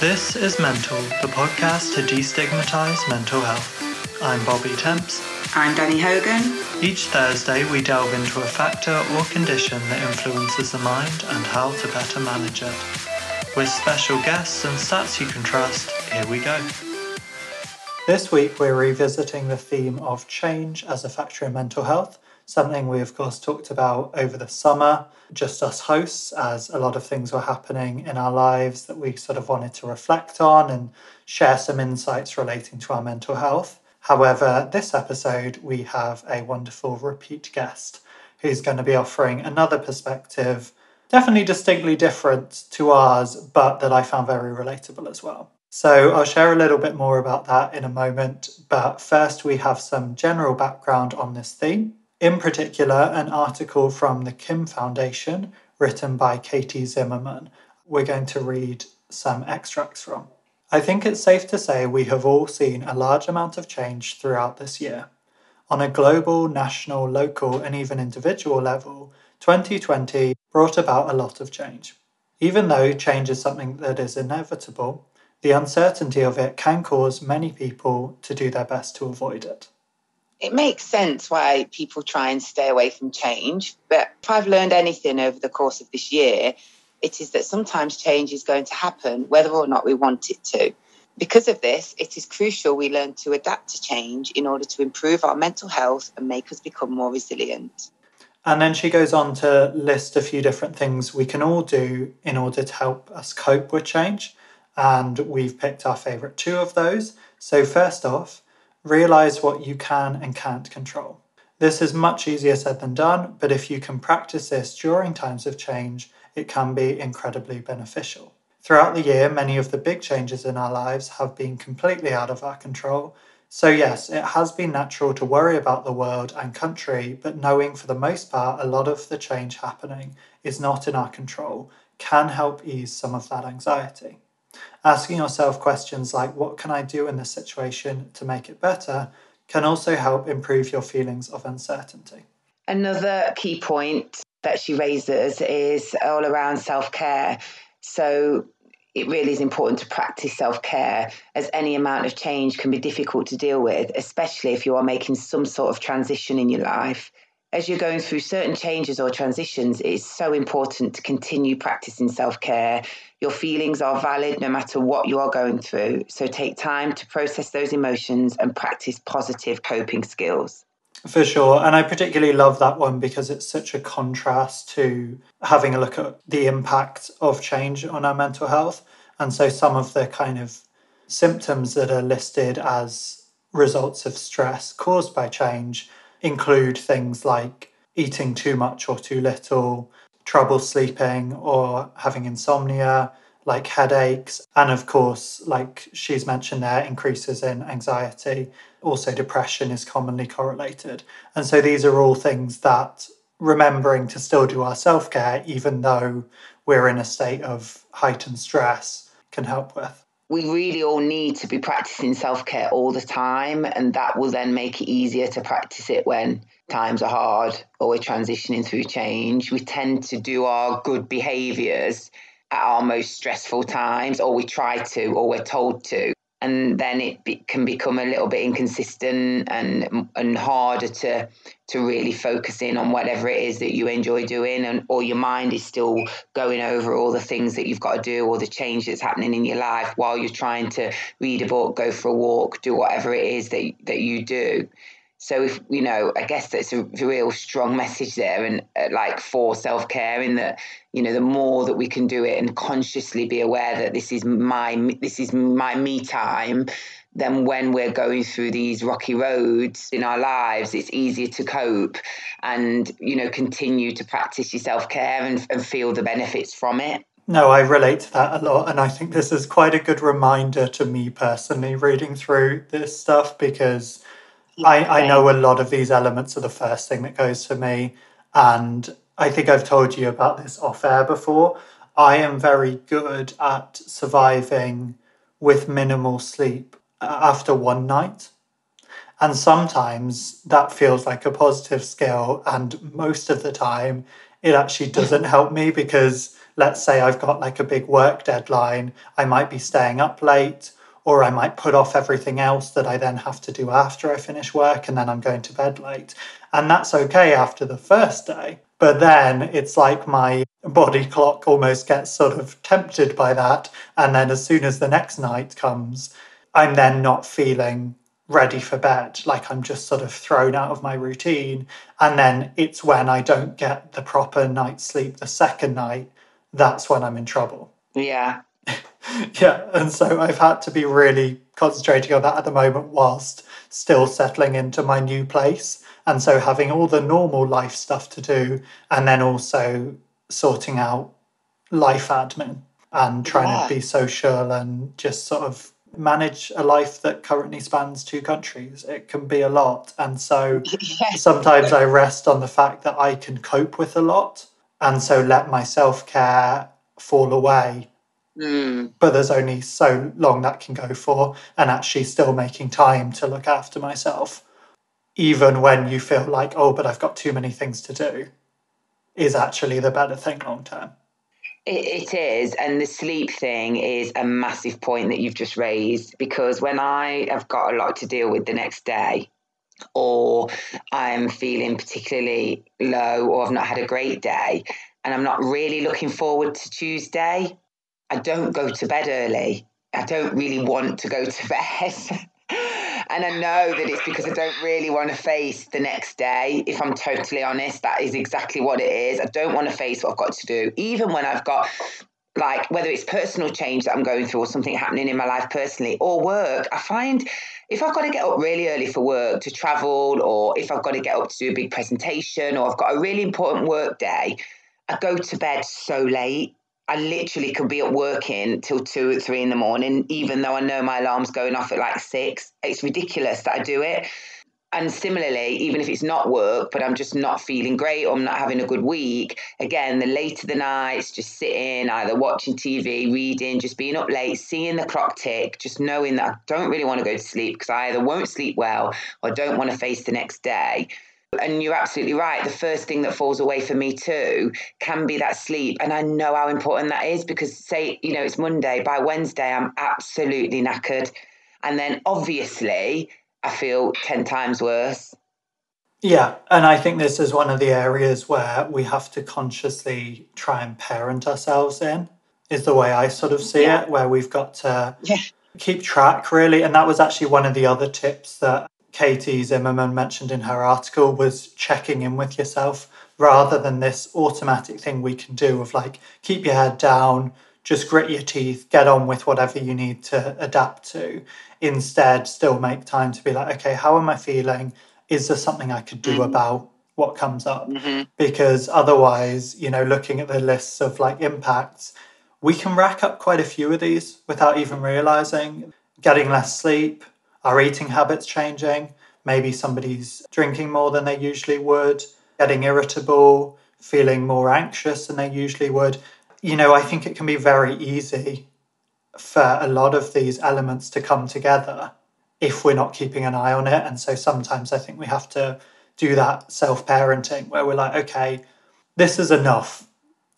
This is Mental, the podcast to destigmatize mental health. I'm Bobby Temps. I'm Danny Hogan. Each Thursday, we delve into a factor or condition that influences the mind and how to better manage it. With special guests and stats you can trust, here we go. This week, we're revisiting the theme of change as a factor in mental health, something we, of course, talked about over the summer, just us hosts, as a lot of things were happening in our lives that we sort of wanted to reflect on and share some insights relating to our mental health. However, this episode, we have a wonderful repeat guest who's going to be offering another perspective definitely distinctly different to ours, but that I found very relatable as well. So I'll share a little bit more about that in a moment, but first we have some general background on this theme. In particular, an article from the Kim Foundation written by Katie Zimmerman. We're going to read some extracts from. I think it's safe to say we have all seen a large amount of change throughout this year. On a global, national, local, and even individual level, 2020 brought about a lot of change. Even though change is something that is inevitable, the uncertainty of it can cause many people to do their best to avoid it. It makes sense why people try and stay away from change, but if I've learned anything over the course of this year, it is that sometimes change is going to happen whether or not we want it to. Because of this, it is crucial we learn to adapt to change in order to improve our mental health and make us become more resilient. And then she goes on to list a few different things we can all do in order to help us cope with change. And we've picked our favourite two of those. So, first off, realize what you can and can't control. This is much easier said than done, but if you can practice this during times of change, it can be incredibly beneficial. Throughout the year, many of the big changes in our lives have been completely out of our control, so, yes, it has been natural to worry about the world and country, but knowing for the most part a lot of the change happening is not in our control can help ease some of that anxiety. Asking yourself questions like, What can I do in this situation to make it better? can also help improve your feelings of uncertainty. Another key point that she raises is all around self care. So, it really is important to practice self care, as any amount of change can be difficult to deal with, especially if you are making some sort of transition in your life. As you're going through certain changes or transitions, it is so important to continue practicing self care. Your feelings are valid no matter what you are going through. So take time to process those emotions and practice positive coping skills. For sure. And I particularly love that one because it's such a contrast to having a look at the impact of change on our mental health. And so some of the kind of symptoms that are listed as results of stress caused by change include things like eating too much or too little, trouble sleeping or having insomnia, like headaches, and of course, like she's mentioned there, increases in anxiety. Also, depression is commonly correlated. And so these are all things that remembering to still do our self care, even though we're in a state of heightened stress, can help with. We really all need to be practicing self care all the time, and that will then make it easier to practice it when times are hard or we're transitioning through change. We tend to do our good behaviors at our most stressful times, or we try to, or we're told to. And then it be, can become a little bit inconsistent and and harder to to really focus in on whatever it is that you enjoy doing, and or your mind is still going over all the things that you've got to do, or the change that's happening in your life while you're trying to read a book, go for a walk, do whatever it is that that you do. So if you know, I guess that's a real strong message there, and uh, like for self care, in that you know, the more that we can do it and consciously be aware that this is my this is my me time. Then when we're going through these rocky roads in our lives, it's easier to cope and you know continue to practice your self care and, and feel the benefits from it. No, I relate to that a lot. And I think this is quite a good reminder to me personally reading through this stuff because I, I know a lot of these elements are the first thing that goes for me. And I think I've told you about this off air before. I am very good at surviving with minimal sleep uh, after one night. And sometimes that feels like a positive skill. And most of the time, it actually doesn't help me because let's say I've got like a big work deadline, I might be staying up late or I might put off everything else that I then have to do after I finish work and then I'm going to bed late. And that's okay after the first day. But then it's like my body clock almost gets sort of tempted by that. And then as soon as the next night comes, I'm then not feeling ready for bed. Like I'm just sort of thrown out of my routine. And then it's when I don't get the proper night's sleep the second night, that's when I'm in trouble. Yeah. yeah. And so I've had to be really concentrating on that at the moment whilst still settling into my new place. And so having all the normal life stuff to do and then also sorting out life admin and trying yeah. to be social and just sort of manage a life that currently spans two countries. It can be a lot. And so yes. sometimes I rest on the fact that I can cope with a lot and so let my self care fall away. Mm. But there's only so long that can go for, and actually still making time to look after myself, even when you feel like, oh, but I've got too many things to do, is actually the better thing long term. It, it is. And the sleep thing is a massive point that you've just raised because when I have got a lot to deal with the next day, or I'm feeling particularly low, or I've not had a great day, and I'm not really looking forward to Tuesday, I don't go to bed early. I don't really want to go to bed. And I know that it's because I don't really want to face the next day. If I'm totally honest, that is exactly what it is. I don't want to face what I've got to do, even when I've got like whether it's personal change that I'm going through or something happening in my life personally or work, I find if I've got to get up really early for work to travel, or if I've got to get up to do a big presentation, or I've got a really important work day, I go to bed so late I literally could be at work in till two or three in the morning, even though I know my alarm's going off at like six. It's ridiculous that I do it. And similarly, even if it's not work, but I'm just not feeling great or I'm not having a good week, again, the later the nights, just sitting, either watching TV, reading, just being up late, seeing the clock tick, just knowing that I don't really want to go to sleep because I either won't sleep well or don't want to face the next day. And you're absolutely right. The first thing that falls away for me too can be that sleep. And I know how important that is because, say, you know, it's Monday, by Wednesday, I'm absolutely knackered. And then obviously, I feel 10 times worse. Yeah. And I think this is one of the areas where we have to consciously try and parent ourselves in, is the way I sort of see yeah. it, where we've got to. Yeah. Keep track, really. And that was actually one of the other tips that Katie Zimmerman mentioned in her article was checking in with yourself rather than this automatic thing we can do of like keep your head down, just grit your teeth, get on with whatever you need to adapt to. Instead, still make time to be like, okay, how am I feeling? Is there something I could do mm-hmm. about what comes up? Mm-hmm. Because otherwise, you know, looking at the lists of like impacts, we can rack up quite a few of these without even realizing. Getting less sleep, our eating habits changing. Maybe somebody's drinking more than they usually would, getting irritable, feeling more anxious than they usually would. You know, I think it can be very easy for a lot of these elements to come together if we're not keeping an eye on it. And so sometimes I think we have to do that self parenting where we're like, okay, this is enough.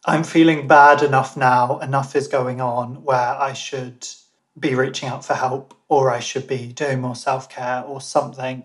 I'm feeling bad enough now. Enough is going on where I should be reaching out for help or I should be doing more self care or something.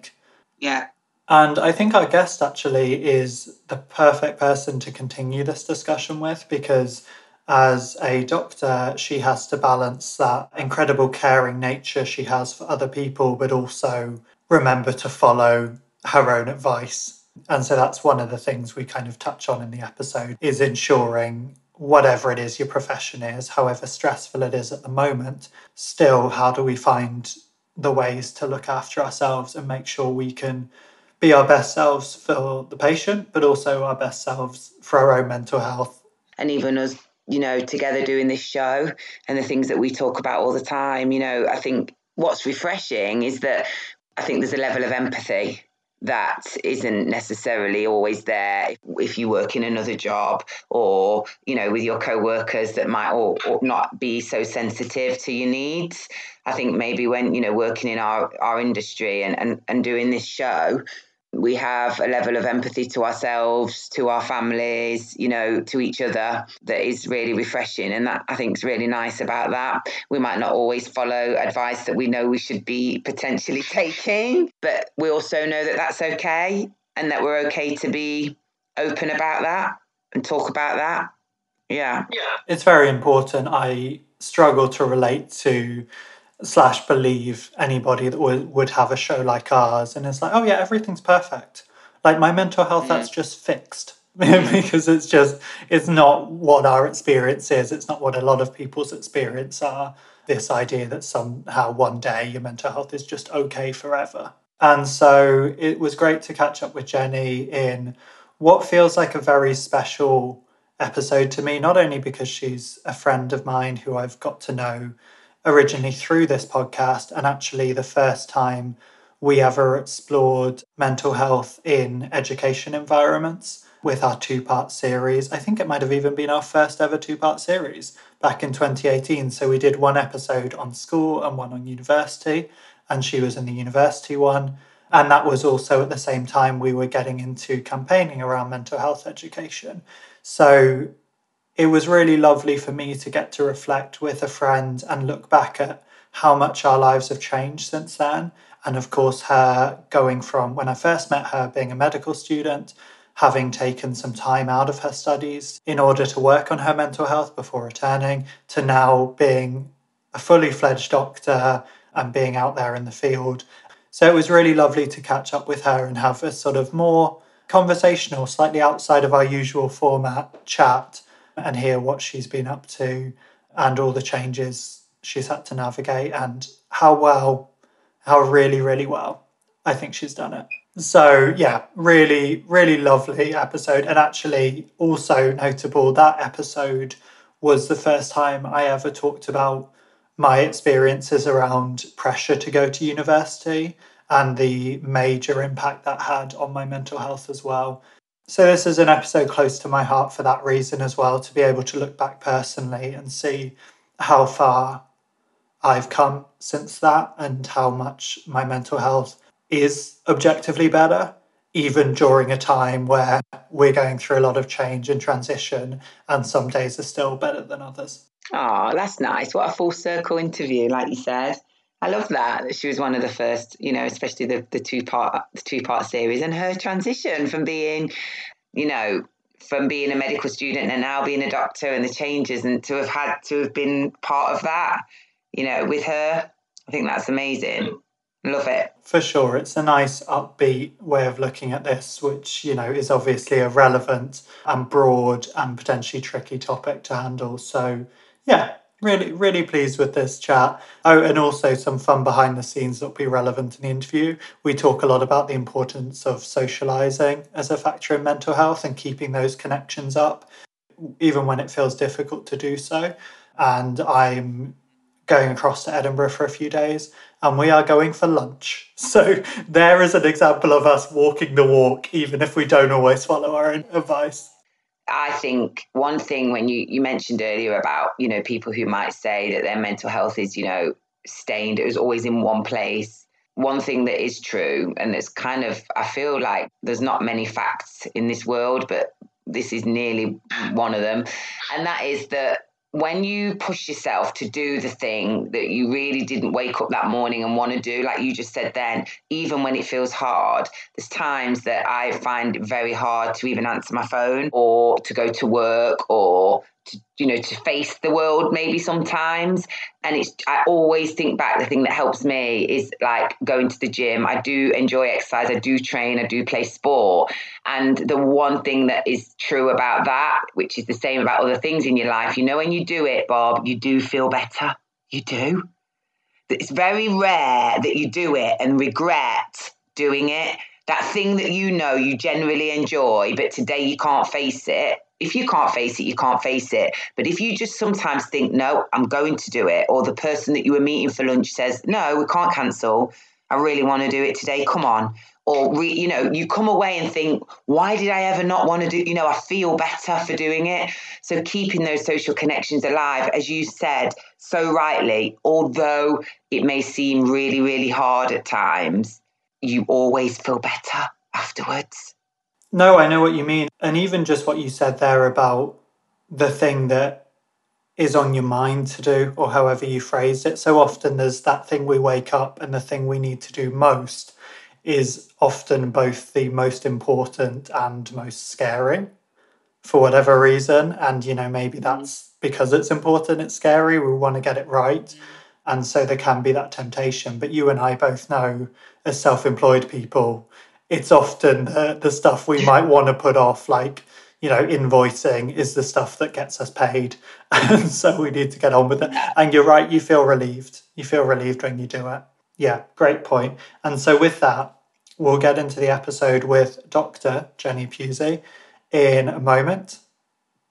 Yeah. And I think our guest actually is the perfect person to continue this discussion with because as a doctor, she has to balance that incredible caring nature she has for other people, but also remember to follow her own advice. And so that's one of the things we kind of touch on in the episode is ensuring whatever it is your profession is, however stressful it is at the moment, still, how do we find the ways to look after ourselves and make sure we can be our best selves for the patient, but also our best selves for our own mental health? And even us, you know, together doing this show and the things that we talk about all the time, you know, I think what's refreshing is that I think there's a level of empathy that isn't necessarily always there if you work in another job or you know with your co-workers that might or, or not be so sensitive to your needs. I think maybe when you know working in our our industry and and, and doing this show we have a level of empathy to ourselves, to our families, you know, to each other that is really refreshing. And that I think is really nice about that. We might not always follow advice that we know we should be potentially taking, but we also know that that's okay and that we're okay to be open about that and talk about that. Yeah. Yeah. It's very important. I struggle to relate to slash believe anybody that would, would have a show like ours. And it's like oh yeah everything's perfect. Like my mental health that's mm. just fixed. Because it's just it's not what our experience is. It's not what a lot of people's experience are. This idea that somehow one day your mental health is just okay forever. And so it was great to catch up with jenny in what feels like a very special episode to me not only because she's a friend of mine who i've got to know originally through this podcast, and actually the first time we ever explored mental health in education environments with our two part series. I think it might have even been our first ever two part series back in 2018. So we did one episode on school and one on university, and she was in the university one. And that was also at the same time we were getting into campaigning around mental health education. So it was really lovely for me to get to reflect with a friend and look back at how much our lives have changed since then. And of course, her going from when I first met her being a medical student, having taken some time out of her studies in order to work on her mental health before returning, to now being a fully fledged doctor and being out there in the field. So it was really lovely to catch up with her and have a sort of more conversational, slightly outside of our usual format chat and hear what she's been up to and all the changes she's had to navigate and how well, how really, really well I think she's done it. So, yeah, really, really lovely episode. And actually, also notable, that episode was the first time I ever talked about my experiences around pressure to go to university and the major impact that had on my mental health as well. So, this is an episode close to my heart for that reason as well, to be able to look back personally and see how far I've come since that and how much my mental health is objectively better, even during a time where we're going through a lot of change and transition, and some days are still better than others. Oh, that's nice. What a full circle interview, like you said. I love that. She was one of the first, you know, especially the, the two part the two part series and her transition from being, you know, from being a medical student and now being a doctor and the changes and to have had to have been part of that, you know, with her. I think that's amazing. Love it. For sure. It's a nice upbeat way of looking at this, which, you know, is obviously a relevant and broad and potentially tricky topic to handle. So, yeah, really, really pleased with this chat. Oh, and also some fun behind the scenes that will be relevant in the interview. We talk a lot about the importance of socializing as a factor in mental health and keeping those connections up, even when it feels difficult to do so. And I'm going across to Edinburgh for a few days and we are going for lunch. So there is an example of us walking the walk, even if we don't always follow our own advice. I think one thing when you, you mentioned earlier about, you know, people who might say that their mental health is, you know, stained, it was always in one place. One thing that is true, and it's kind of, I feel like there's not many facts in this world, but this is nearly one of them. And that is that when you push yourself to do the thing that you really didn't wake up that morning and want to do, like you just said then, even when it feels hard, there's times that I find it very hard to even answer my phone or to go to work or to, you know to face the world maybe sometimes. And it's i always think back the thing that helps me is like going to the gym. I do enjoy exercise. I do train. I do play sport. And the one thing that is true about that which is the same about other things in your life you know when you do it bob you do feel better. You do. It's very rare that you do it and regret doing it that thing that you know you generally enjoy but today you can't face it if you can't face it, you can't face it. But if you just sometimes think, no, I'm going to do it, or the person that you were meeting for lunch says, no, we can't cancel. I really want to do it today. Come on. Or, re, you know, you come away and think, why did I ever not want to do, you know, I feel better for doing it. So keeping those social connections alive, as you said so rightly, although it may seem really, really hard at times, you always feel better afterwards. No, I know what you mean. And even just what you said there about the thing that is on your mind to do, or however you phrased it. So often there's that thing we wake up, and the thing we need to do most is often both the most important and most scary for whatever reason. And, you know, maybe mm-hmm. that's because it's important, it's scary, we want to get it right. Mm-hmm. And so there can be that temptation. But you and I both know, as self employed people, it's often the, the stuff we might want to put off, like, you know, invoicing is the stuff that gets us paid. And so we need to get on with it. And you're right, you feel relieved. You feel relieved when you do it. Yeah, great point. And so with that, we'll get into the episode with Dr. Jenny Pusey in a moment.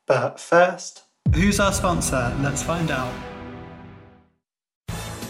But first, who's our sponsor? Let's find out.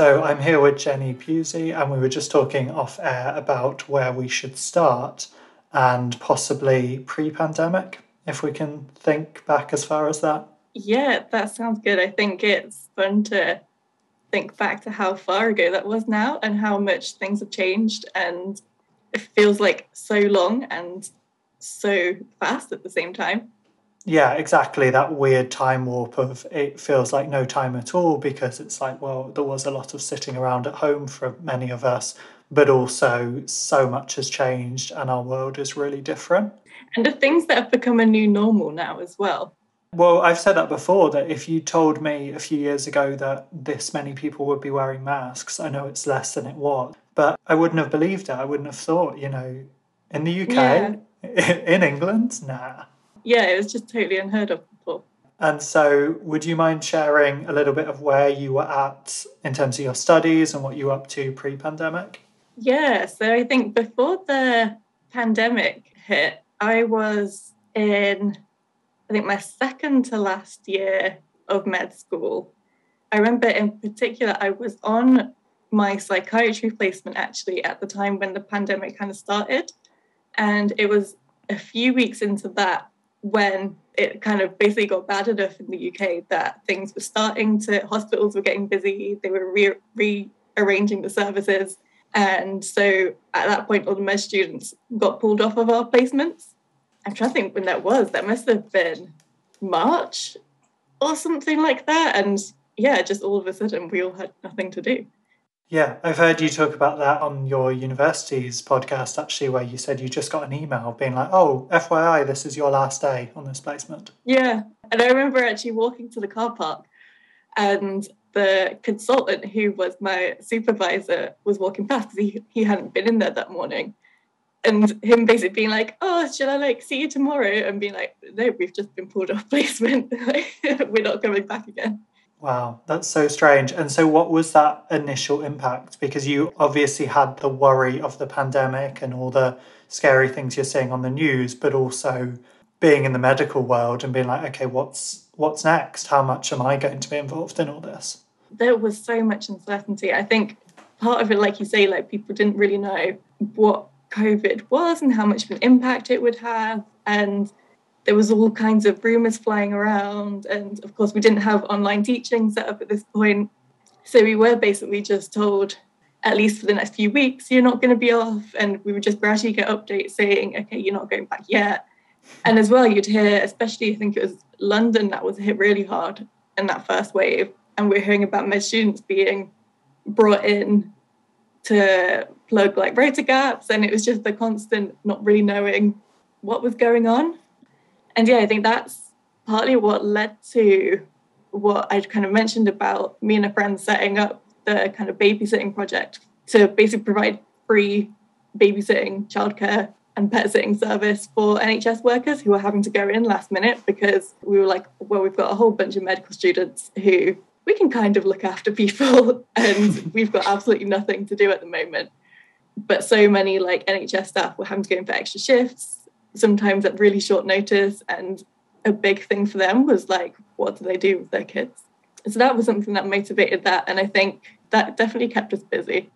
So I'm here with Jenny Pusey, and we were just talking off air about where we should start and possibly pre pandemic, if we can think back as far as that. Yeah, that sounds good. I think it's fun to think back to how far ago that was now and how much things have changed. And it feels like so long and so fast at the same time. Yeah, exactly. That weird time warp of it feels like no time at all because it's like, well, there was a lot of sitting around at home for many of us, but also so much has changed and our world is really different. And the things that have become a new normal now as well. Well, I've said that before that if you told me a few years ago that this many people would be wearing masks, I know it's less than it was, but I wouldn't have believed it. I wouldn't have thought, you know, in the UK, yeah. in England, nah yeah, it was just totally unheard of before. And so, would you mind sharing a little bit of where you were at in terms of your studies and what you were up to pre pandemic? Yeah, so I think before the pandemic hit, I was in, I think, my second to last year of med school. I remember in particular, I was on my psychiatry placement actually at the time when the pandemic kind of started. And it was a few weeks into that when it kind of basically got bad enough in the UK that things were starting to, hospitals were getting busy, they were re- rearranging the services. And so at that point, all the med students got pulled off of our placements. I'm trying to think when that was. That must have been March or something like that. And yeah, just all of a sudden, we all had nothing to do. Yeah, I've heard you talk about that on your university's podcast, actually, where you said you just got an email being like, oh, FYI, this is your last day on this placement. Yeah. And I remember actually walking to the car park and the consultant who was my supervisor was walking past because he, he hadn't been in there that morning. And him basically being like, oh, should I like see you tomorrow? And being like, no, we've just been pulled off placement. We're not coming back again. Wow, that's so strange. And so, what was that initial impact? Because you obviously had the worry of the pandemic and all the scary things you're seeing on the news, but also being in the medical world and being like, okay, what's what's next? How much am I going to be involved in all this? There was so much uncertainty. I think part of it, like you say, like people didn't really know what COVID was and how much of an impact it would have, and there was all kinds of rumors flying around and of course we didn't have online teaching set up at this point. So we were basically just told at least for the next few weeks you're not going to be off and we would just gradually get updates saying okay you're not going back yet. And as well you'd hear especially i think it was london that was hit really hard in that first wave and we're hearing about med students being brought in to plug like rota gaps and it was just the constant not really knowing what was going on and yeah, I think that's partly what led to what I kind of mentioned about me and a friend setting up the kind of babysitting project to basically provide free babysitting, childcare, and pet sitting service for NHS workers who are having to go in last minute because we were like, well, we've got a whole bunch of medical students who we can kind of look after people and we've got absolutely nothing to do at the moment. But so many like NHS staff were having to go in for extra shifts, sometimes at really short notice. And a big thing for them was like, what do they do with their kids? So that was something that motivated that. And I think that definitely kept us busy.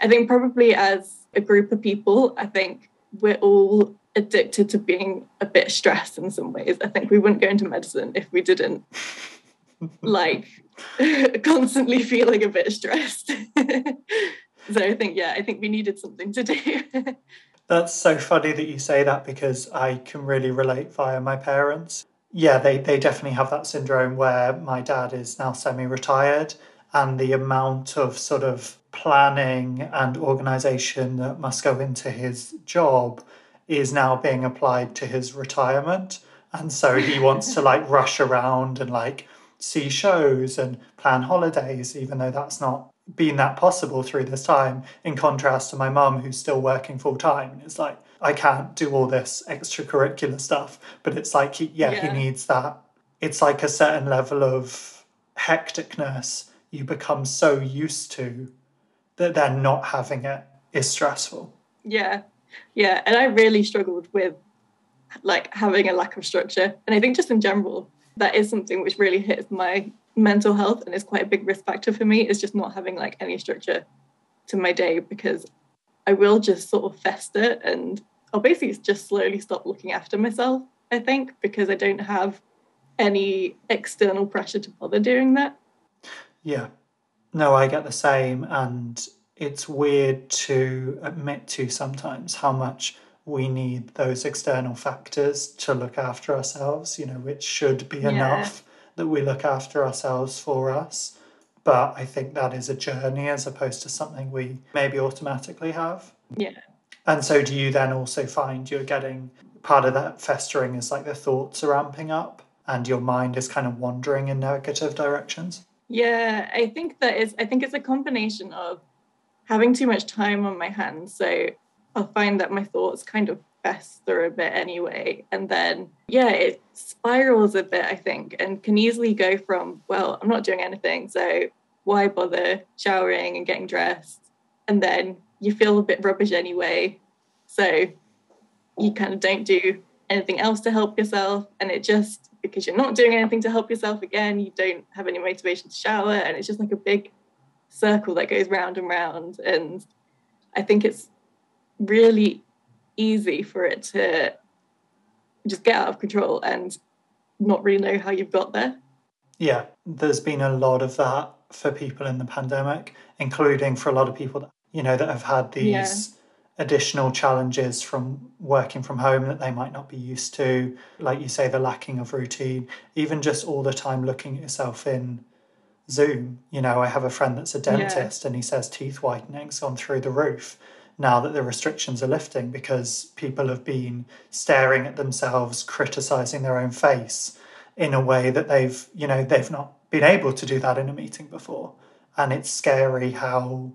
I think probably as a group of people, I think we're all addicted to being a bit stressed in some ways. I think we wouldn't go into medicine if we didn't like constantly feeling a bit stressed. so I think, yeah, I think we needed something to do. That's so funny that you say that because I can really relate via my parents. Yeah, they, they definitely have that syndrome where my dad is now semi retired and the amount of sort of planning and organization that must go into his job is now being applied to his retirement. And so he wants to like rush around and like see shows and plan holidays, even though that's not been that possible through this time, in contrast to my mum who's still working full time. It's like, I can't do all this extracurricular stuff, but it's like, he, yeah, yeah, he needs that. It's like a certain level of hecticness you become so used to that then not having it is stressful. Yeah. Yeah. And I really struggled with like having a lack of structure. And I think just in general, that is something which really hits my mental health and it's quite a big risk factor for me is just not having like any structure to my day because I will just sort of fester and I'll basically just slowly stop looking after myself, I think, because I don't have any external pressure to bother doing that. Yeah. No, I get the same. And it's weird to admit to sometimes how much we need those external factors to look after ourselves, you know, which should be yeah. enough that we look after ourselves for us. But I think that is a journey as opposed to something we maybe automatically have. Yeah. And so do you then also find you're getting part of that festering is like the thoughts are ramping up and your mind is kind of wandering in negative directions? Yeah, I think that is I think it's a combination of having too much time on my hands. So I'll find that my thoughts kind of fester a bit anyway. And then, yeah, it spirals a bit, I think, and can easily go from, well, I'm not doing anything. So why bother showering and getting dressed? And then you feel a bit rubbish anyway. So you kind of don't do anything else to help yourself. And it just, because you're not doing anything to help yourself again, you don't have any motivation to shower. And it's just like a big circle that goes round and round. And I think it's really easy for it to just get out of control and not really know how you've got there. Yeah, there's been a lot of that for people in the pandemic, including for a lot of people that you know that have had these yeah. additional challenges from working from home that they might not be used to, like you say, the lacking of routine, even just all the time looking at yourself in Zoom. You know, I have a friend that's a dentist yeah. and he says teeth whitening's gone through the roof now that the restrictions are lifting because people have been staring at themselves, criticizing their own face in a way that they've, you know, they've not been able to do that in a meeting before. And it's scary how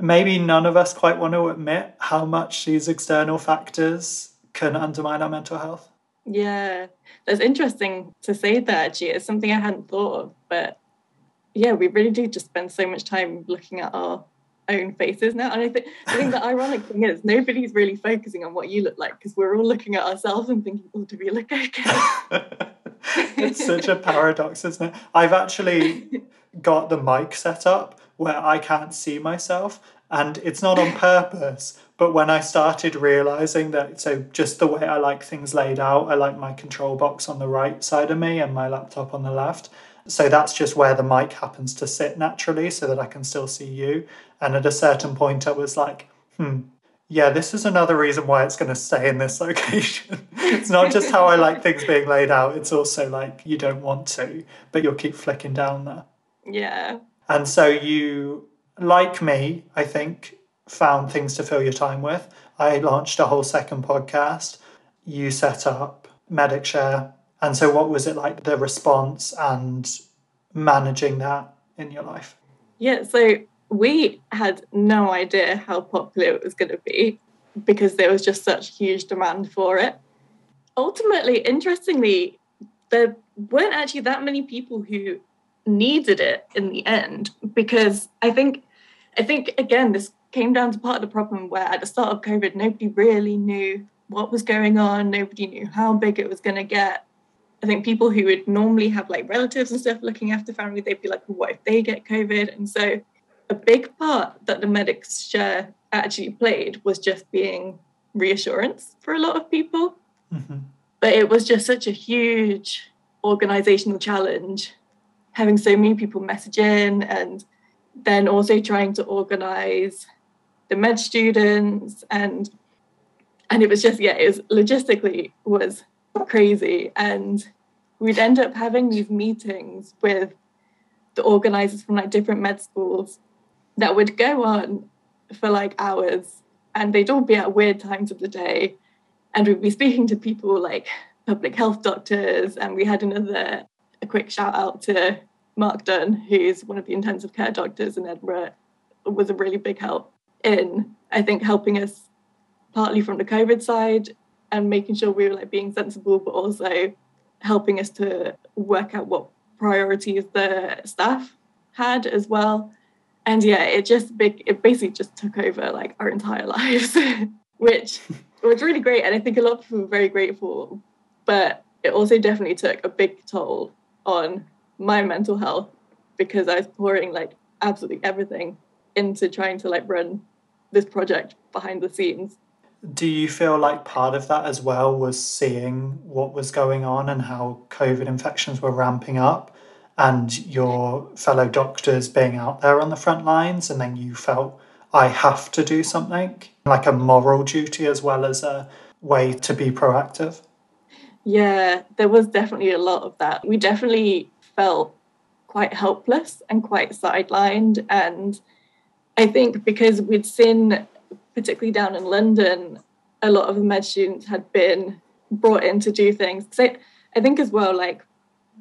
maybe none of us quite want to admit how much these external factors can undermine our mental health. Yeah, that's interesting to say that actually. It's something I hadn't thought of, but yeah, we really do just spend so much time looking at our own faces now. And I think I think the ironic thing is nobody's really focusing on what you look like because we're all looking at ourselves and thinking, oh, do we look okay? it's such a paradox, isn't it? I've actually got the mic set up where I can't see myself and it's not on purpose. But when I started realizing that, so just the way I like things laid out, I like my control box on the right side of me and my laptop on the left. So that's just where the mic happens to sit naturally so that I can still see you. And at a certain point, I was like, hmm, yeah, this is another reason why it's going to stay in this location. it's not just how I like things being laid out, it's also like you don't want to, but you'll keep flicking down there. Yeah. And so you, like me, I think, found things to fill your time with. I launched a whole second podcast. You set up MedicShare and so, what was it like the response and managing that in your life? Yeah, so we had no idea how popular it was going to be because there was just such huge demand for it. Ultimately, interestingly, there weren't actually that many people who needed it in the end because I think I think again this came down to part of the problem where at the start of COVID nobody really knew what was going on, nobody knew how big it was going to get. I think people who would normally have like relatives and stuff looking after family, they'd be like, well, what if they get COVID? And so a big part that the medics share actually played was just being reassurance for a lot of people. Mm-hmm. But it was just such a huge organizational challenge having so many people message in and then also trying to organize the med students and and it was just yeah it was logistically was crazy. And we'd end up having these meetings with the organizers from like different med schools that would go on for like hours and they'd all be at weird times of the day. And we'd be speaking to people like public health doctors and we had another a quick shout out to mark dunn who's one of the intensive care doctors in edinburgh was a really big help in i think helping us partly from the covid side and making sure we were like being sensible but also helping us to work out what priorities the staff had as well and yeah, it just big it basically just took over like our entire lives, which was really great. And I think a lot of people were very grateful, but it also definitely took a big toll on my mental health because I was pouring like absolutely everything into trying to like run this project behind the scenes. Do you feel like part of that as well was seeing what was going on and how COVID infections were ramping up? and your fellow doctors being out there on the front lines, and then you felt I have to do something, like a moral duty as well as a way to be proactive? Yeah, there was definitely a lot of that. We definitely felt quite helpless and quite sidelined. And I think because we'd seen, particularly down in London, a lot of the med students had been brought in to do things. So I, I think as well, like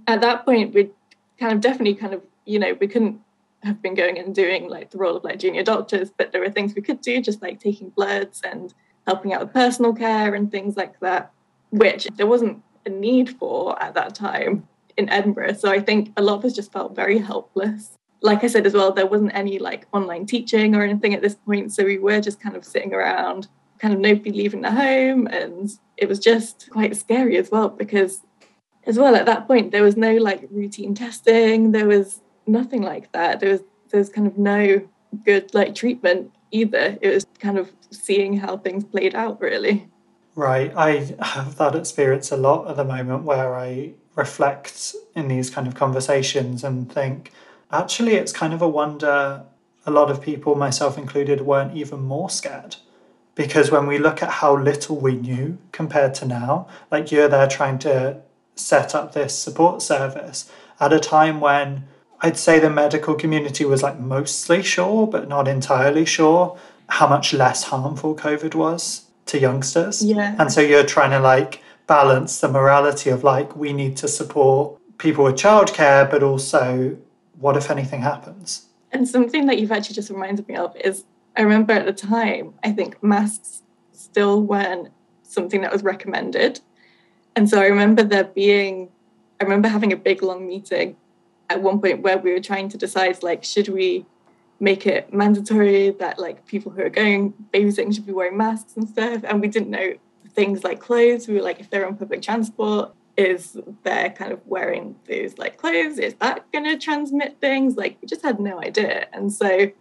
at that point, we'd kind of definitely kind of you know we couldn't have been going and doing like the role of like junior doctors but there were things we could do just like taking bloods and helping out with personal care and things like that which there wasn't a need for at that time in edinburgh so i think a lot of us just felt very helpless like i said as well there wasn't any like online teaching or anything at this point so we were just kind of sitting around kind of nobody leaving the home and it was just quite scary as well because as well at that point there was no like routine testing there was nothing like that there was there's kind of no good like treatment either. It was kind of seeing how things played out really. Right i have that experience a lot at the moment where i reflect in these kind of conversations and think actually it's kind of a wonder a lot of people myself included weren't even more scared because when we look at how little we knew compared to now like you're there trying to set up this support service at a time when I'd say the medical community was like mostly sure, but not entirely sure how much less harmful COVID was to youngsters. Yeah. And so you're trying to like balance the morality of like, we need to support people with childcare, but also what if anything happens? And something that you've actually just reminded me of is I remember at the time, I think masks still weren't something that was recommended. And so I remember there being, I remember having a big long meeting at one point where we were trying to decide like, should we make it mandatory that like people who are going babysitting should be wearing masks and stuff? And we didn't know things like clothes. We were like, if they're on public transport, is they're kind of wearing these like clothes? Is that going to transmit things? Like, we just had no idea. And so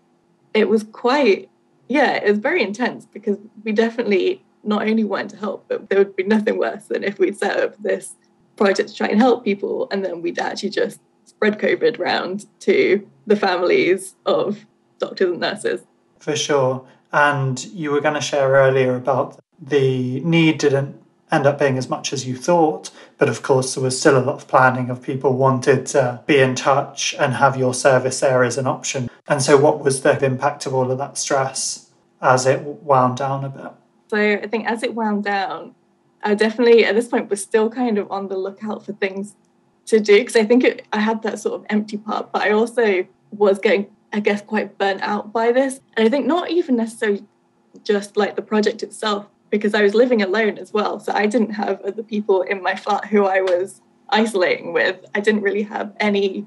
it was quite, yeah, it was very intense because we definitely not only wanting to help, but there would be nothing worse than if we'd set up this project to try and help people and then we'd actually just spread COVID around to the families of doctors and nurses. For sure. And you were going to share earlier about the need didn't end up being as much as you thought. But of course, there was still a lot of planning of people wanted to be in touch and have your service there as an option. And so, what was the impact of all of that stress as it wound down a bit? So I think as it wound down, I definitely at this point was still kind of on the lookout for things to do because I think it, I had that sort of empty part, but I also was getting, I guess, quite burnt out by this. And I think not even necessarily just like the project itself, because I was living alone as well. So I didn't have other people in my flat who I was isolating with. I didn't really have any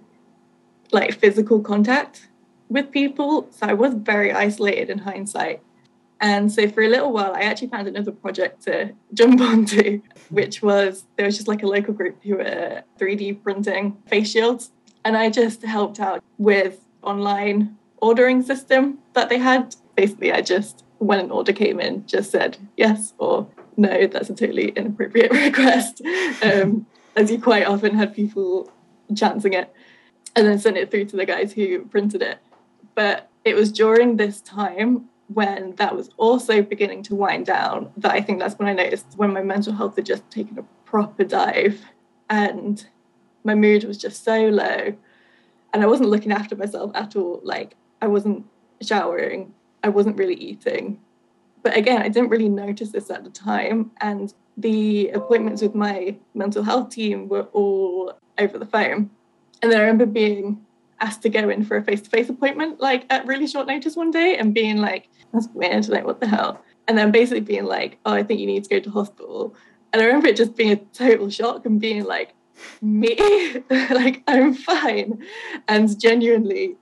like physical contact with people. So I was very isolated in hindsight. And so for a little while, I actually found another project to jump onto, which was there was just like a local group who were 3D printing face shields. And I just helped out with online ordering system that they had. Basically, I just, when an order came in, just said yes or no, that's a totally inappropriate request. Um, as you quite often had people chancing it and then sent it through to the guys who printed it. But it was during this time when that was also beginning to wind down that I think that's when I noticed when my mental health had just taken a proper dive and my mood was just so low and I wasn't looking after myself at all. Like I wasn't showering, I wasn't really eating. But again, I didn't really notice this at the time. And the appointments with my mental health team were all over the phone. And then I remember being asked to go in for a face-to-face appointment like at really short notice one day and being like that's weird like what the hell and then basically being like oh i think you need to go to hospital and i remember it just being a total shock and being like me like i'm fine and genuinely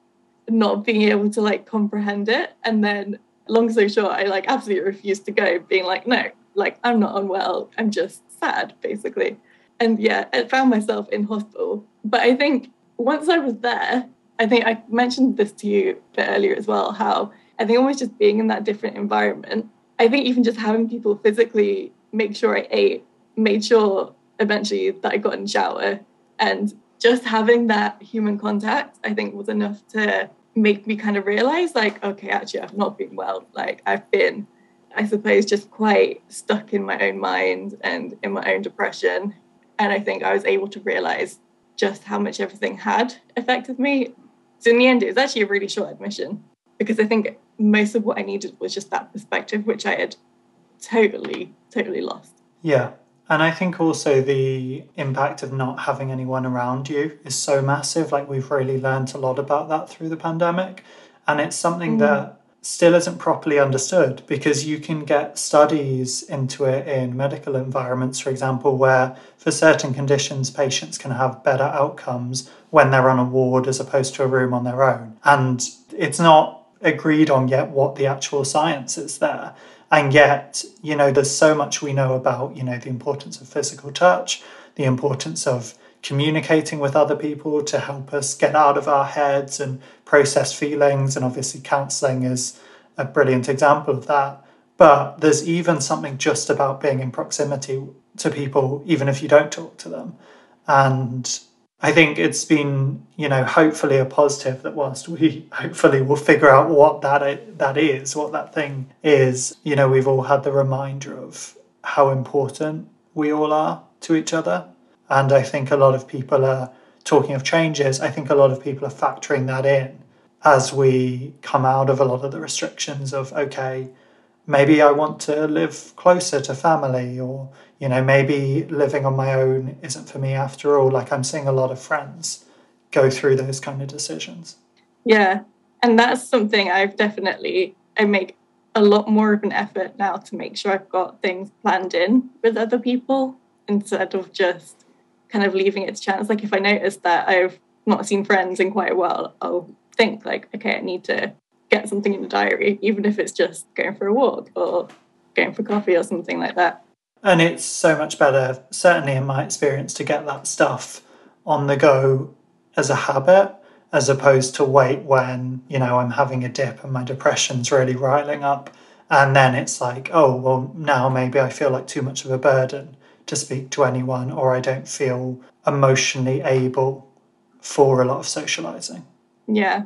not being able to like comprehend it. And then long so short i like absolutely refused to go being like no like i'm not unwell. I'm just sad basically. And yeah i found myself in hospital. But i think once I was there, I think I mentioned this to you a bit earlier as well, how I think almost just being in that different environment, I think even just having people physically make sure I ate, made sure eventually that I got in the shower, and just having that human contact, I think was enough to make me kind of realize, like, okay, actually, I've not been well. Like, I've been, I suppose, just quite stuck in my own mind and in my own depression. And I think I was able to realize just how much everything had affected me. So in the end, it was actually a really short admission because I think most of what I needed was just that perspective, which I had totally, totally lost. Yeah. And I think also the impact of not having anyone around you is so massive. Like we've really learned a lot about that through the pandemic. And it's something mm. that still isn't properly understood because you can get studies into it in medical environments, for example, where for certain conditions patients can have better outcomes when they're on a ward as opposed to a room on their own. And it's not agreed on yet what the actual science is there. And yet, you know, there's so much we know about, you know, the importance of physical touch, the importance of communicating with other people to help us get out of our heads and process feelings. And obviously, counseling is a brilliant example of that. But there's even something just about being in proximity to people, even if you don't talk to them. And I think it's been, you know, hopefully a positive that whilst we hopefully will figure out what that that is, what that thing is, you know, we've all had the reminder of how important we all are to each other and I think a lot of people are talking of changes. I think a lot of people are factoring that in as we come out of a lot of the restrictions of, okay, maybe I want to live closer to family, or, you know, maybe living on my own isn't for me after all. Like I'm seeing a lot of friends go through those kind of decisions. Yeah. And that's something I've definitely, I make a lot more of an effort now to make sure I've got things planned in with other people instead of just kind of leaving it to chance. Like if I notice that I've not seen friends in quite a while, I'll think like, okay, I need to get something in the diary, even if it's just going for a walk or going for coffee or something like that. And it's so much better, certainly in my experience, to get that stuff on the go as a habit as opposed to wait when, you know, I'm having a dip and my depression's really riling up. And then it's like, oh, well, now maybe I feel like too much of a burden to speak to anyone or I don't feel emotionally able for a lot of socializing. Yeah,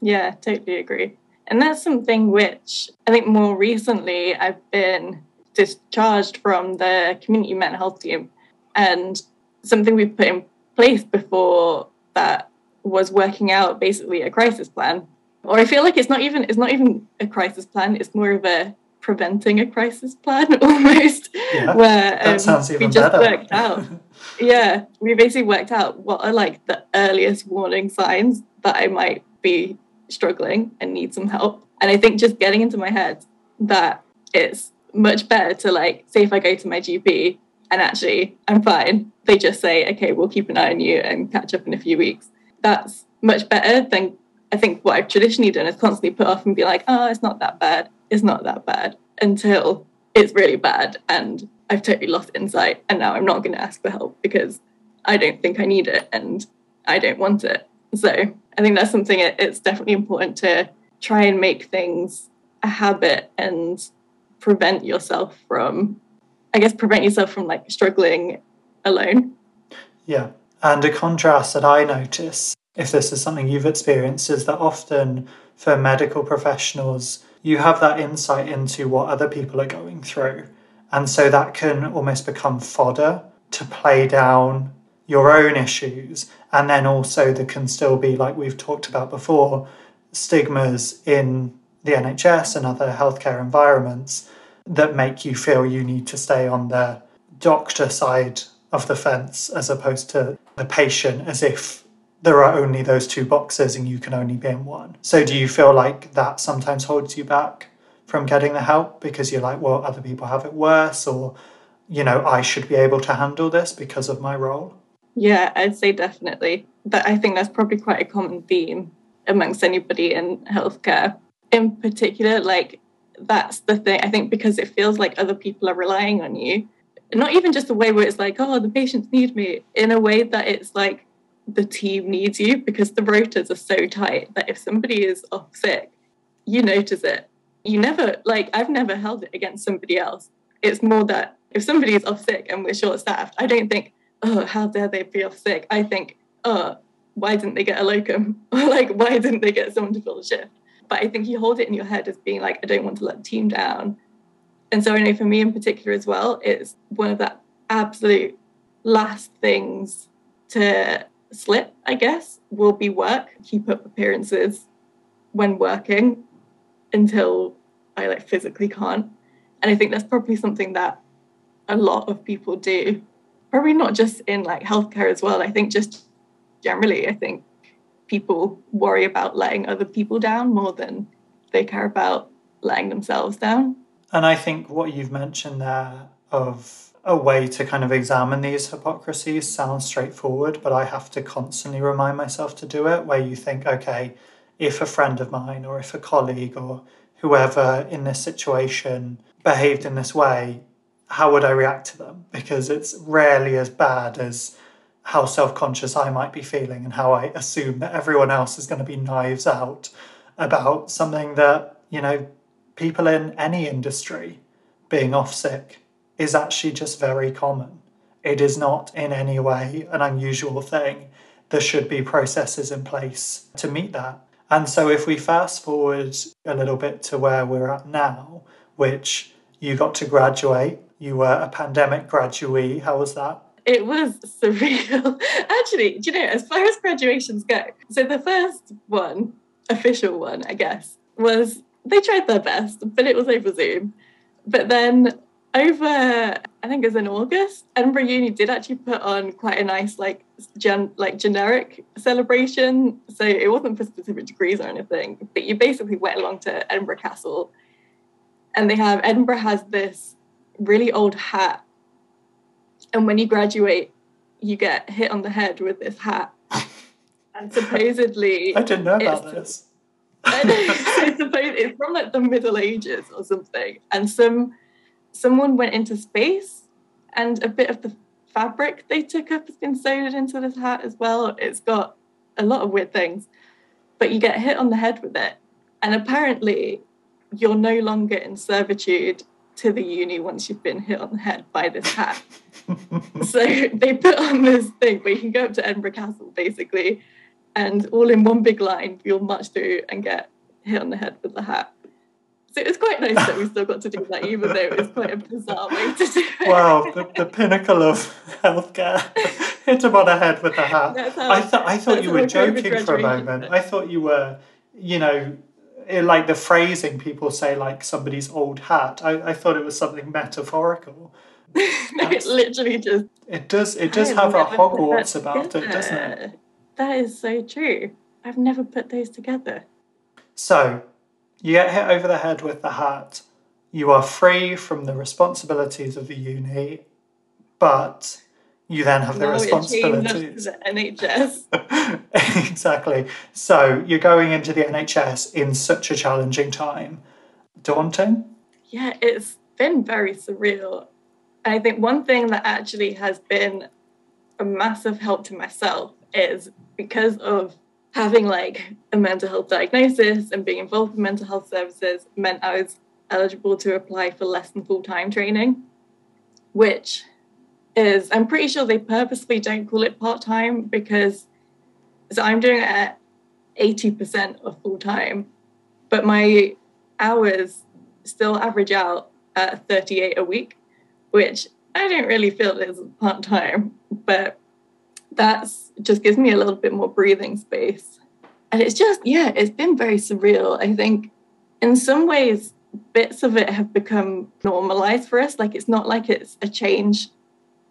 yeah, totally agree. And that's something which I think more recently I've been discharged from the community mental health team. And something we put in place before that was working out basically a crisis plan. Or I feel like it's not even it's not even a crisis plan, it's more of a preventing a crisis plan almost yeah, where um, we just better. worked out yeah we basically worked out what are like the earliest warning signs that i might be struggling and need some help and i think just getting into my head that it's much better to like say if i go to my gp and actually i'm fine they just say okay we'll keep an eye on you and catch up in a few weeks that's much better than I think what I've traditionally done is constantly put off and be like, oh, it's not that bad. It's not that bad until it's really bad and I've totally lost insight and now I'm not going to ask for help because I don't think I need it and I don't want it. So I think that's something it's definitely important to try and make things a habit and prevent yourself from, I guess, prevent yourself from like struggling alone. Yeah. And a contrast that I notice if this is something you've experienced, is that often for medical professionals, you have that insight into what other people are going through. And so that can almost become fodder to play down your own issues. And then also, there can still be, like we've talked about before, stigmas in the NHS and other healthcare environments that make you feel you need to stay on the doctor side of the fence as opposed to the patient, as if there are only those two boxes and you can only be in one. So do you feel like that sometimes holds you back from getting the help because you're like, well, other people have it worse or you know, I should be able to handle this because of my role? Yeah, I'd say definitely. But I think that's probably quite a common theme amongst anybody in healthcare. In particular, like that's the thing. I think because it feels like other people are relying on you. Not even just the way where it's like, oh, the patients need me, in a way that it's like the team needs you because the rotas are so tight that if somebody is off sick, you notice it. You never, like, I've never held it against somebody else. It's more that if somebody is off sick and we're short staffed, I don't think, oh, how dare they be off sick? I think, oh, why didn't they get a locum? Or like, why didn't they get someone to fill the shift? But I think you hold it in your head as being like, I don't want to let the team down. And so I know for me in particular as well, it's one of the absolute last things to slip, I guess, will be work, keep up appearances when working until I like physically can't. And I think that's probably something that a lot of people do. Probably not just in like healthcare as well. I think just generally, I think people worry about letting other people down more than they care about letting themselves down. And I think what you've mentioned there of a way to kind of examine these hypocrisies sounds straightforward, but I have to constantly remind myself to do it. Where you think, okay, if a friend of mine or if a colleague or whoever in this situation behaved in this way, how would I react to them? Because it's rarely as bad as how self conscious I might be feeling and how I assume that everyone else is going to be knives out about something that, you know, people in any industry being off sick is actually just very common. It is not in any way an unusual thing. There should be processes in place to meet that. And so, if we fast forward a little bit to where we're at now, which you got to graduate, you were a pandemic graduate. How was that? It was surreal. Actually, do you know, as far as graduations go, so the first one, official one, I guess, was they tried their best, but it was over Zoom. But then over I think it was in August, Edinburgh Uni did actually put on quite a nice like gen like generic celebration. So it wasn't for specific degrees or anything, but you basically went along to Edinburgh Castle, and they have Edinburgh has this really old hat, and when you graduate, you get hit on the head with this hat, and supposedly I didn't know about this. I know, suppose it's from like the Middle Ages or something, and some someone went into space and a bit of the fabric they took up has been sewed into this hat as well. It's got a lot of weird things, but you get hit on the head with it. And apparently, you're no longer in servitude to the uni once you've been hit on the head by this hat. so they put on this thing where you can go up to Edinburgh Castle basically, and all in one big line, you'll march through and get hit on the head with the hat. So it was quite nice that we still got to do that, even though it was quite a bizarre way to do it. Wow, the, the pinnacle of healthcare. Hit him on the head with a hat. How, I thought I thought you were joking for a moment. I thought you were, you know, Eh, like the phrasing people say, like somebody's old hat. I, I thought it was something metaphorical. no, it literally just. It does. It does have a Hogwarts about it, doesn't it? That is so true. I've never put those together. So, you get hit over the head with the hat. You are free from the responsibilities of the uni, but you then have the Now it responsibilities. changes to the NHS. exactly. So you're going into the NHS in such a challenging time. Daunting? yeah, it's been very surreal. And I think one thing that actually has been a massive help to myself is because of having like a mental health diagnosis and being involved in mental health services meant I was eligible to apply for less than full time training, which is, I'm pretty sure they purposely don't call it part time because so I'm doing it at 80% of full time, but my hours still average out at 38 a week, which I don't really feel is part time, but that's just gives me a little bit more breathing space. And it's just, yeah, it's been very surreal. I think in some ways, bits of it have become normalized for us. Like it's not like it's a change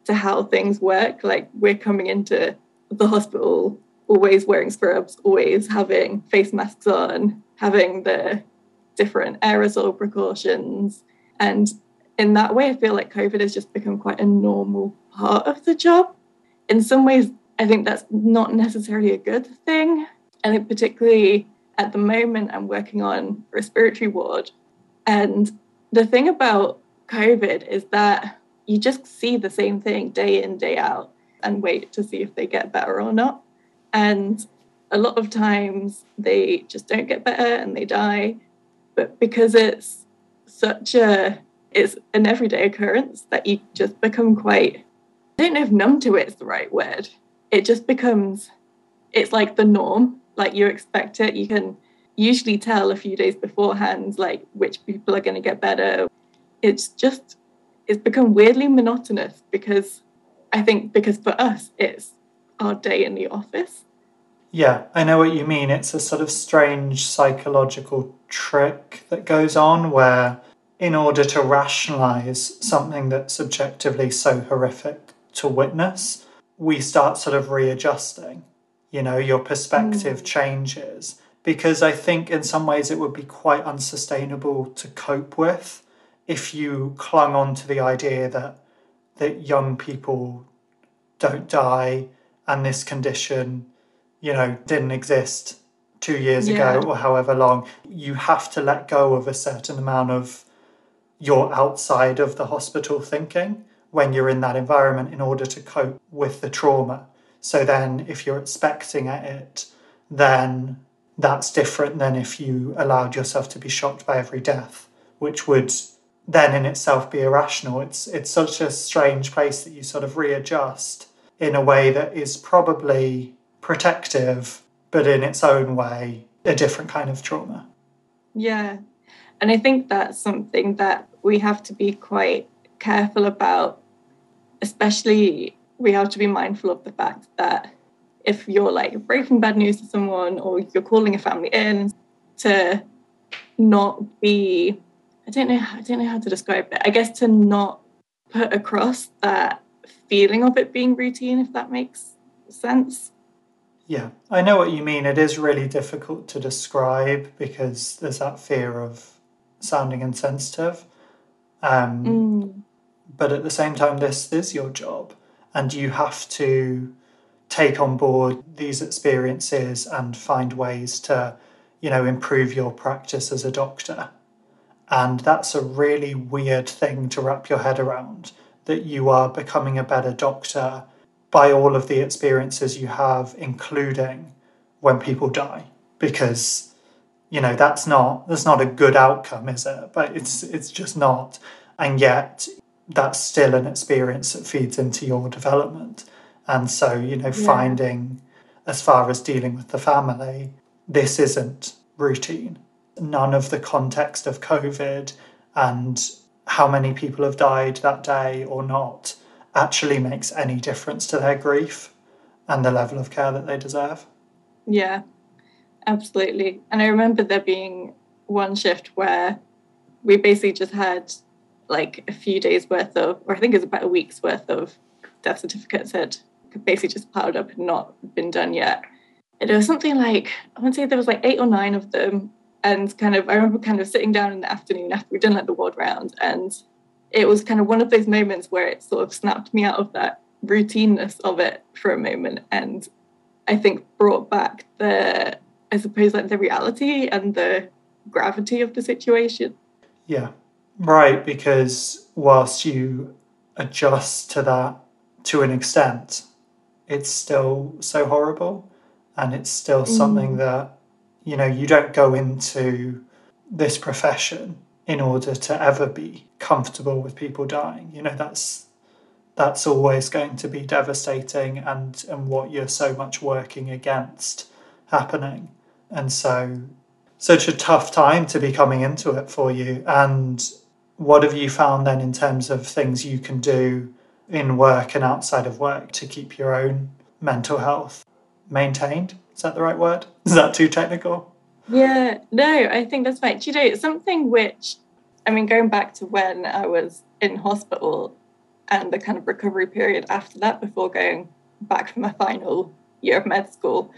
to how things work. Like we're coming into the hospital always wearing scrubs, always having face masks on, having the different aerosol precautions. And in that way, I feel like COVID has just become quite a normal part of the job. In some ways, I think that's not necessarily a good thing. And particularly at the moment, I'm working on respiratory ward. And the thing about COVID is that you just see the same thing day in, day out and wait to see if they get better or not. And a lot of times they just don't get better and they die. But because it's such a it's an everyday occurrence that you just become quite I don't know if numb to it is the right word. It just becomes it's like the norm. Like you expect it. You can usually tell a few days beforehand like which people are going to get better. It's just it's become weirdly monotonous because I think because for us it's our day in the office. Yeah, I know what you mean. It's a sort of strange psychological trick that goes on where, in order to rationalize something that's subjectively so horrific to witness, we start sort of readjusting. You know, your perspective Mm. changes because I think in some ways it would be quite unsustainable to cope with if you clung on to the idea that that young people don't die and this condition you know didn't exist two years Yeah. ago or however long you have to let go of a certain amount of your outside of the hospital thinking when you're in that environment in order to cope with the trauma so then if you're expecting at it then that's different than if you allowed yourself to be shocked by every death which would then in itself be irrational it's it's such a strange place that you sort of readjust in a way that is probably protective but in its own way a different kind of trauma Yeah. And I think that's something that we have to be quite careful about, especially we have to be mindful of the fact that if you're like breaking bad news to someone or you're calling a family in to not be I don't know I don't know how to describe it. I guess to not put across that feeling of it being routine, if that makes sense. Yeah, I know what you mean. It is really difficult to describe because there's that fear of sounding insensitive. Um, Mm. But at the same time, this is your job, and you have to take on board these experiences and find ways to, you know, improve your practice as a doctor. And that's a really weird thing to wrap your head around that you are becoming a better doctor by all of the experiences you have, including when people die. Because, you know, that's not that's not a good outcome, is it? But it's it's just not. And yet that's still an experience that feeds into your development. And so, you know, Yeah. finding as far as dealing with the family, this isn't routine. None of the context of COVID and how many people have died that day or not actually makes any difference to their grief and the level of care that they deserve. Yeah, absolutely. And I remember there being one shift where we basically just had like a few days worth of, or I think it was about a week's worth of death certificates had basically just piled up and not been done yet. And it was something like, I want to say there was like eight or nine of them. And kind of, I remember kind of sitting down in the afternoon after we'd done like the ward round. And it was kind of one of those moments where it sort of snapped me out of that routineness of it for a moment and I think brought back the I suppose like the reality and the gravity of the situation. Yeah. Right, because whilst you adjust to that to an extent, it's still so horrible and it's still something mm. that you know you don't go into this profession in order to ever be comfortable with people dying. You know that's that's always going to be devastating and and what you're so much working against happening. And so such a tough time to be coming into it for you. And what have you found then in terms of things you can do in work and outside of work to keep your own mental health maintained is that the right word is that too technical yeah no i think that's right you know something which i mean going back to when i was in hospital and the kind of recovery period after that before going back for my final year of med school.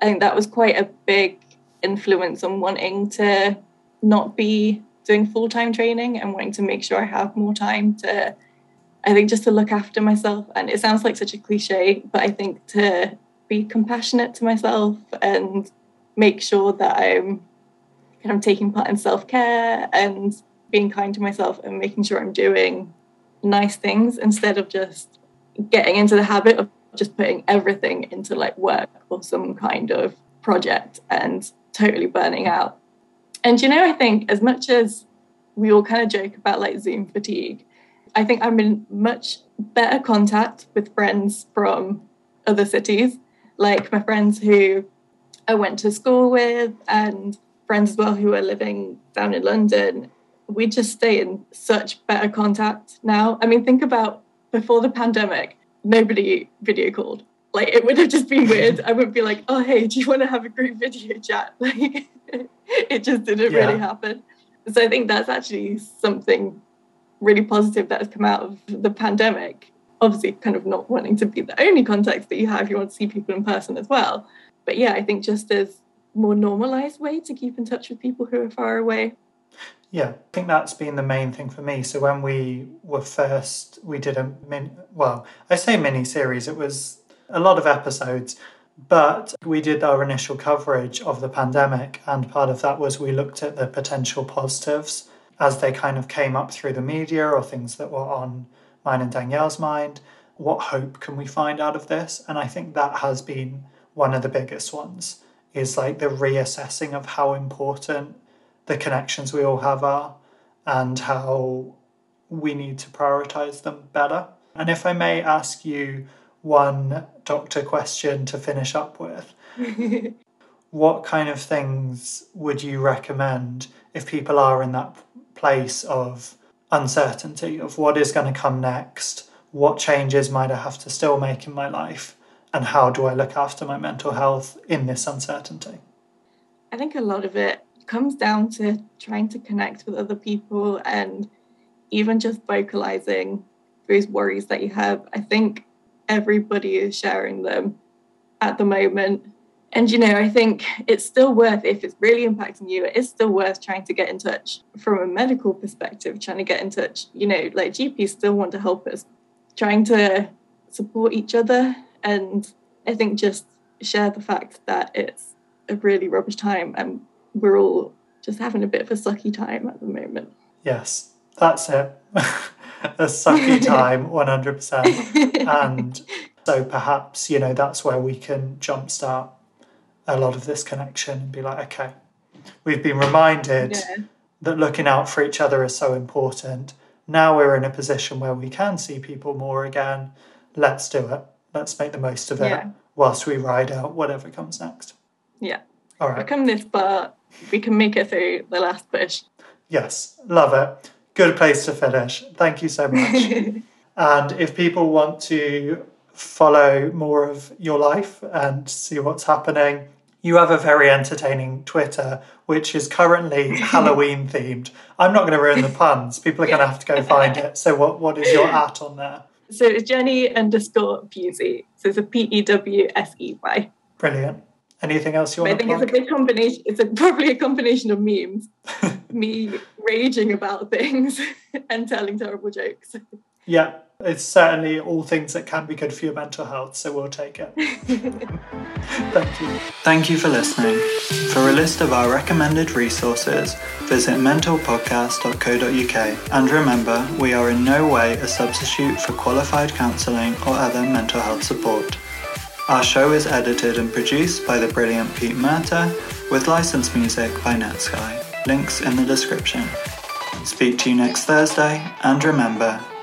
I think that was quite a big influence on wanting to not be doing full time training and wanting to make sure I have more time to, I think, just to look after myself. And it sounds like such a cliche, but I think to be compassionate to myself and make sure that I'm kind of taking part in self care and being kind to myself and making sure I'm doing nice things instead of just getting into the habit of just putting everything into like work or some kind of project and totally burning out. And you know, I think as much as we all kind of joke about like Zoom fatigue, I think I'm in much better contact with friends from other cities, like my friends who I went to school with and friends as well who are living down in London we just stay in such better contact now. I mean, think about before the pandemic, nobody video called. Like it would have just been weird. I would be like, "Oh, hey, do you want to have a group video chat?" Like it just didn't yeah. really happen. So I think that's actually something really positive that has come out of the pandemic. Obviously, kind of not wanting to be the only context that you have. You want to see people in person as well. But yeah, I think just as more normalized way to keep in touch with people who are far away yeah, I think that's been the main thing for me. So when we were first, we did a min. Well, I say mini series. It was a lot of episodes, but we did our initial coverage of the pandemic, and part of that was we looked at the potential positives as they kind of came up through the media or things that were on mine and Danielle's mind. What hope can we find out of this? And I think that has been one of the biggest ones. Is like the reassessing of how important the connections we all have are and how we need to prioritize them better. And if I may ask you one doctor question to finish up with, what kind of things would you recommend if people are in that place of uncertainty of what is going to come next? What changes might I have to still make in my life? And how do I look after my mental health in this uncertainty? I think a lot of it comes down to trying to connect with other people and even just vocalizing those worries that you have. I think everybody is sharing them at the moment. And you know, I think it's still worth if it's really impacting you, it is still worth trying to get in touch from a medical perspective, trying to get in touch, you know, like GPs still want to help us, trying to support each other. And I think just share the fact that it's a really rubbish time and we're all just having a bit of a sucky time at the moment. Yes, that's it. a sucky time, 100%. and so perhaps, you know, that's where we can jumpstart a lot of this connection and be like, okay, we've been reminded yeah. that looking out for each other is so important. Now we're in a position where we can see people more again. Let's do it. Let's make the most of it yeah. whilst we ride out whatever comes next. Yeah. All right. Come this far, we can make it through the last push. Yes, love it. Good place to finish. Thank you so much. and if people want to follow more of your life and see what's happening, you have a very entertaining Twitter, which is currently Halloween themed. I'm not going to ruin the puns. People are going to have to go find it. So, what, what is your at on there? So, it's Jenny underscore Pewsey. So, it's a P E W S E Y. Brilliant. Anything else you want? I think it's a big combination. It's a, probably a combination of memes, me raging about things and telling terrible jokes. Yeah, It's certainly all things that can be good for your mental health, so we'll take it. Thank you. Thank you for listening. For a list of our recommended resources, visit mentalpodcast.co.uk. And remember, we are in no way a substitute for qualified counselling or other mental health support. Our show is edited and produced by the brilliant Pete Murta with licensed music by Netsky. Links in the description. Speak to you next Thursday, and remember,